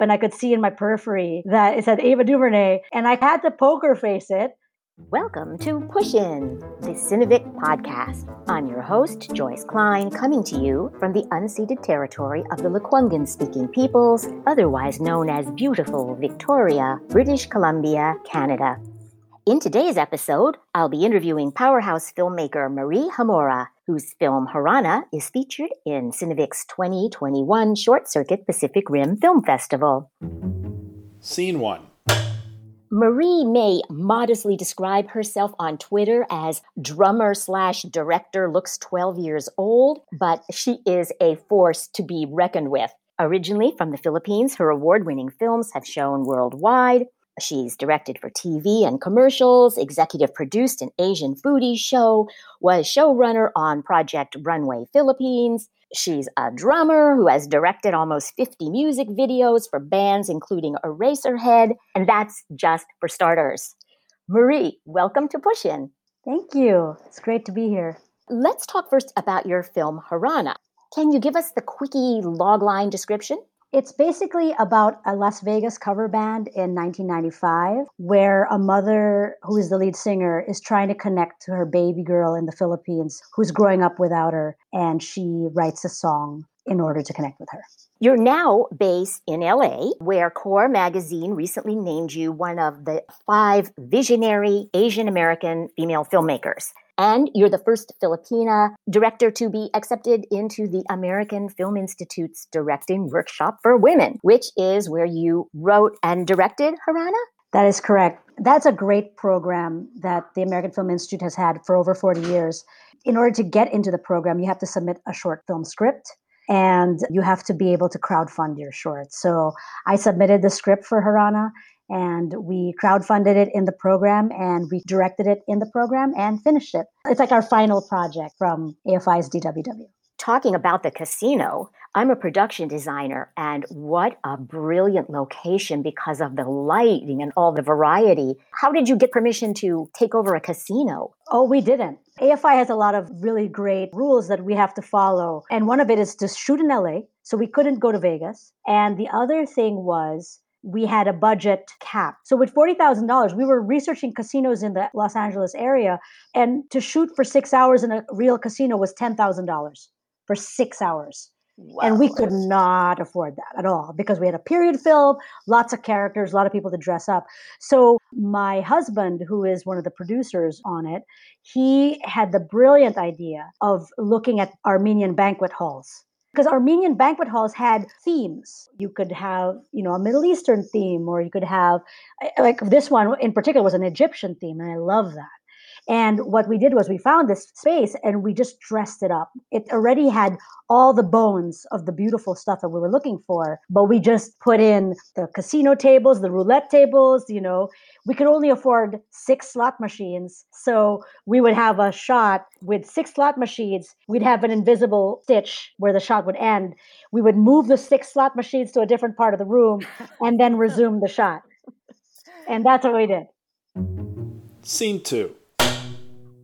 and I could see in my periphery that it said Ava DuVernay, and I had to poker face it. Welcome to Push In, the Cinevic podcast. I'm your host, Joyce Klein, coming to you from the unceded territory of the Lekwungen speaking peoples, otherwise known as beautiful Victoria, British Columbia, Canada. In today's episode, I'll be interviewing powerhouse filmmaker Marie Jamora, whose film Harana is featured in Cinevic's 2021 Short Circuit Pacific Rim Film Festival. Scene 1 Marie may modestly describe herself on Twitter as drummer slash director looks 12 years old, but she is a force to be reckoned with. Originally from the Philippines, her award winning films have shown worldwide. She's directed for TV and commercials, executive produced an Asian foodie show, was showrunner on Project Runway Philippines. She's a drummer who has directed almost 50 music videos for bands including Eraserhead, and that's just for starters. Marie, welcome to Push In. Thank you. It's great to be here. Let's talk first about your film Harana. Can you give us the quickie logline description? It's basically about a Las Vegas cover band in 1995 where a mother who is the lead singer is trying to connect to her baby girl in the Philippines who's growing up without her and she writes a song in order to connect with her. You're now based in LA, where Core Magazine recently named you one of the five visionary Asian American female filmmakers. And you're the first Filipina director to be accepted into the American Film Institute's Directing Workshop for Women, which is where you wrote and directed Harana? That is correct. That's a great program that the American Film Institute has had for over 40 years. In order to get into the program, you have to submit a short film script and you have to be able to crowdfund your short. So I submitted the script for Harana and we crowdfunded it in the program and we directed it in the program and finished it. It's like our final project from AFI's DWW. Talking about the casino, I'm a production designer, and what a brilliant location because of the lighting and all the variety. How did you get permission to take over a casino? Oh, we didn't. AFI has a lot of really great rules that we have to follow. And one of it is to shoot in LA. So we couldn't go to Vegas. And the other thing was we had a budget cap. So with $40,000, we were researching casinos in the Los Angeles area. And to shoot for six hours in a real casino was $10,000 for six hours. Wow. And we could not afford that at all because we had a period film, lots of characters, a lot of people to dress up. So, my husband, who is one of the producers on it, he had the brilliant idea of looking at Armenian banquet halls because Armenian banquet halls had themes. You could have, you know, a Middle Eastern theme, or you could have, eh, like this one in particular was an Egyptian theme, and I love that. And what we did was we found this space and we just dressed it up. It already had all the bones of the beautiful stuff that we were looking for, but we just put in the casino tables, the roulette tables, you know, we could only afford six slot machines. So we would have a shot with six slot machines. We'd have an invisible stitch where the shot would end. We would move the six slot machines to a different part of the room and then resume the shot. And that's what we did. Scene two.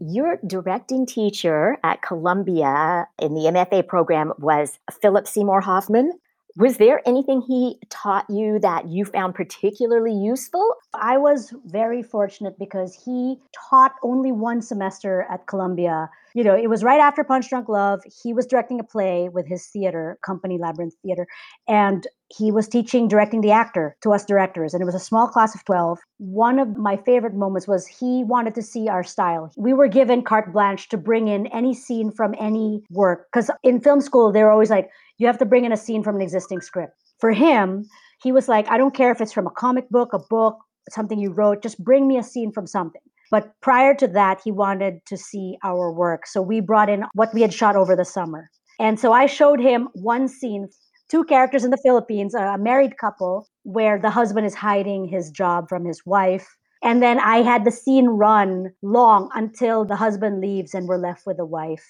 Your directing teacher at Columbia in the MFA program was Philip Seymour Hoffman. Was there anything he taught you that you found particularly useful? I was very fortunate because he taught only one semester at Columbia. You know, it was right after Punch Drunk Love. He was directing a play with his theater company, Labyrinth Theater, and he was teaching directing the actor to us directors and it was a small class of 12 one of my favorite moments was he wanted to see our style we were given carte blanche to bring in any scene from any work because in film school they're always like you have to bring in a scene from an existing script. For him, he was like, I don't care if it's from a comic book, a book, something you wrote, just bring me a scene from something. But prior to that, he wanted to see our work. So we brought in what we had shot over the summer. And so I showed him one scene, two characters in the Philippines, a married couple, where the husband is hiding his job from his wife. And then I had the scene run long until the husband leaves and we're left with the wife.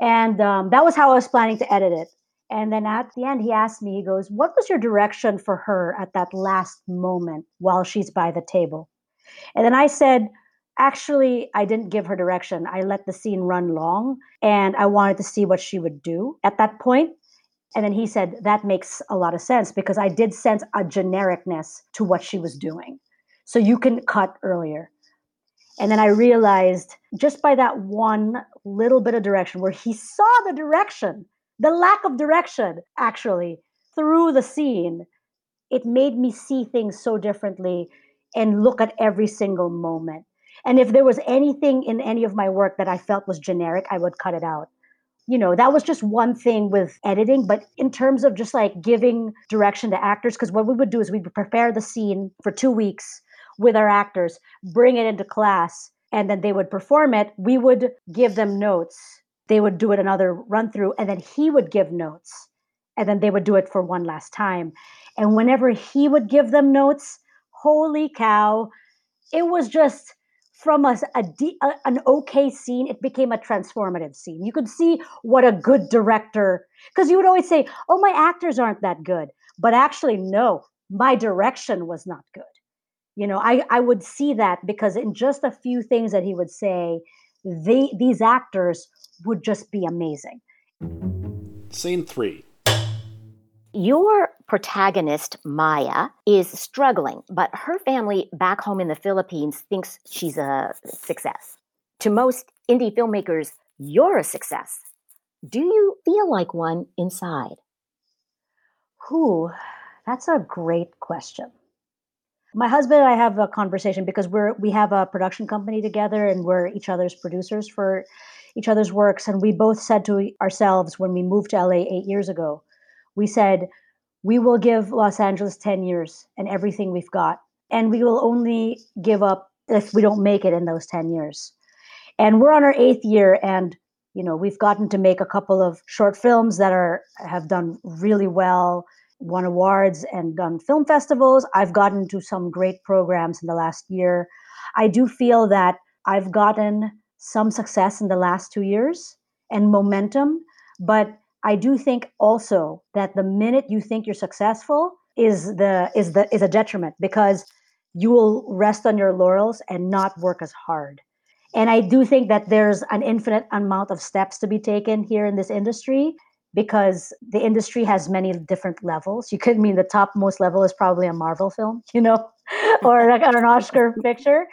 And um, that was how I was planning to edit it. And then at the end, he asked me, he goes, What was your direction for her at that last moment while she's by the table? And then I said, Actually, I didn't give her direction. I let the scene run long and I wanted to see what she would do at that point. And then he said, That makes a lot of sense because I did sense a genericness to what she was doing. So you can cut earlier. And then I realized just by that one little bit of direction where he saw the direction, the lack of direction actually through the scene, it made me see things so differently and look at every single moment. And if there was anything in any of my work that I felt was generic, I would cut it out. You know, that was just one thing with editing. But in terms of just like giving direction to actors, because what we would do is we would prepare the scene for two weeks with our actors, bring it into class, and then they would perform it. We would give them notes. They would do it another run through, and then he would give notes. And then they would do it for one last time. And whenever he would give them notes, holy cow, it was just from a, a, a, an okay scene, it became a transformative scene. You could see what a good director, because you would always say, oh, my actors aren't that good. But actually, no, my direction was not good. You know, I, I would see that because in just a few things that he would say, they, these actors would just be amazing. Scene three. Your protagonist, Maya, is struggling, but her family back home in the Philippines thinks she's a success. To most indie filmmakers, you're a success. Do you feel like one inside? Who? That's a great question. My husband and I have a conversation because we're we have a production company together and we're each other's producers for each other's works and we both said to ourselves when we moved to LA 8 years ago we said, we will give Los Angeles 10 years and everything we've got. And we will only give up if we don't make it in those 10 years. And we're on our eighth year, and you know we've gotten to make a couple of short films that are have done really well, won awards, and done film festivals. I've gotten to some great programs in the last year. I do feel that I've gotten some success in the last two years and momentum, but I do think also that the minute you think you're successful is the is the is a detriment because you will rest on your laurels and not work as hard. And I do think that there's an infinite amount of steps to be taken here in this industry because the industry has many different levels. You could mean the top most level is probably a Marvel film, you know, or like an Oscar picture.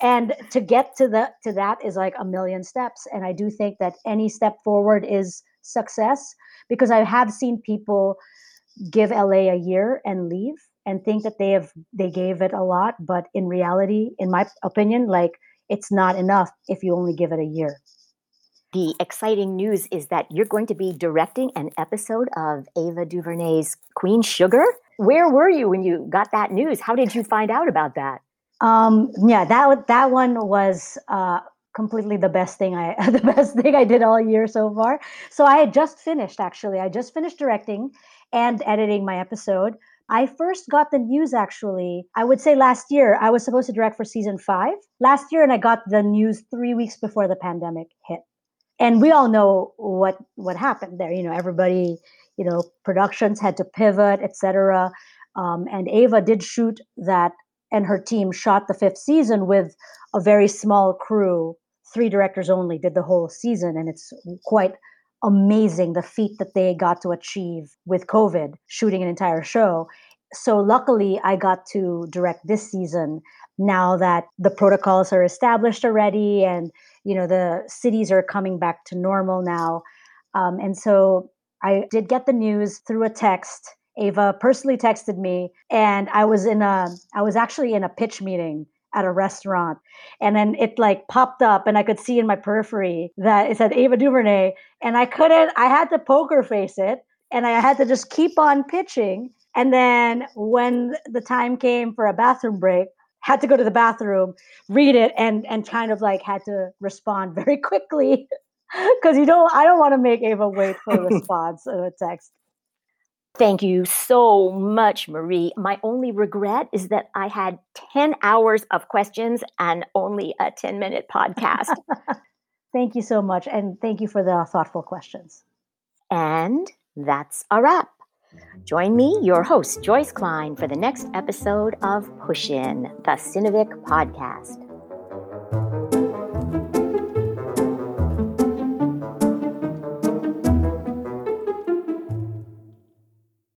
And to get to the to that is like a million steps. And I do think that any step forward is success because I have seen people give LA a year and leave and think that they have they gave it a lot, but in reality, in my opinion, like it's not enough if you only give it a year. The exciting news is that you're going to be directing an episode of Ava DuVernay's Queen Sugar. Where were you when you got that news? How did you find out about that? Um, yeah, that that one was uh, completely the best thing I the best thing I did all year so far. So I had just finished actually. I just finished directing and editing my episode. I first got the news actually, I would say last year. I was supposed to direct for season 5 last year and I got the news 3 weeks before the pandemic hit. And we all know what what happened there, you know, everybody, you know, productions had to pivot, etc. Um, and Ava did shoot that and her team shot the fifth season with a very small crew three directors only did the whole season, and it's quite amazing the feat that they got to achieve with COVID, shooting an entire show. So luckily, I got to direct this season now that the protocols are established already, and you know the cities are coming back to normal now. Um, and so I did get the news through a text. Ava personally texted me, and I was in a I was actually in a pitch meeting at a restaurant. And then it like popped up and I could see in my periphery that it said Ava DuVernay. And I couldn't, I had to poker face it and I had to just keep on pitching. And then when the time came for a bathroom break, had to go to the bathroom, read it, and and kind of like had to respond very quickly. Because you don't I don't want to make Ava wait for a response of a text. Thank you so much, Marie. My only regret is that I had 10 hours of questions and only a 10 minute podcast. thank you so much. And thank you for the thoughtful questions. And that's a wrap. Join me, your host, Joyce Klein, for the next episode of Push In, the Cinevic podcast.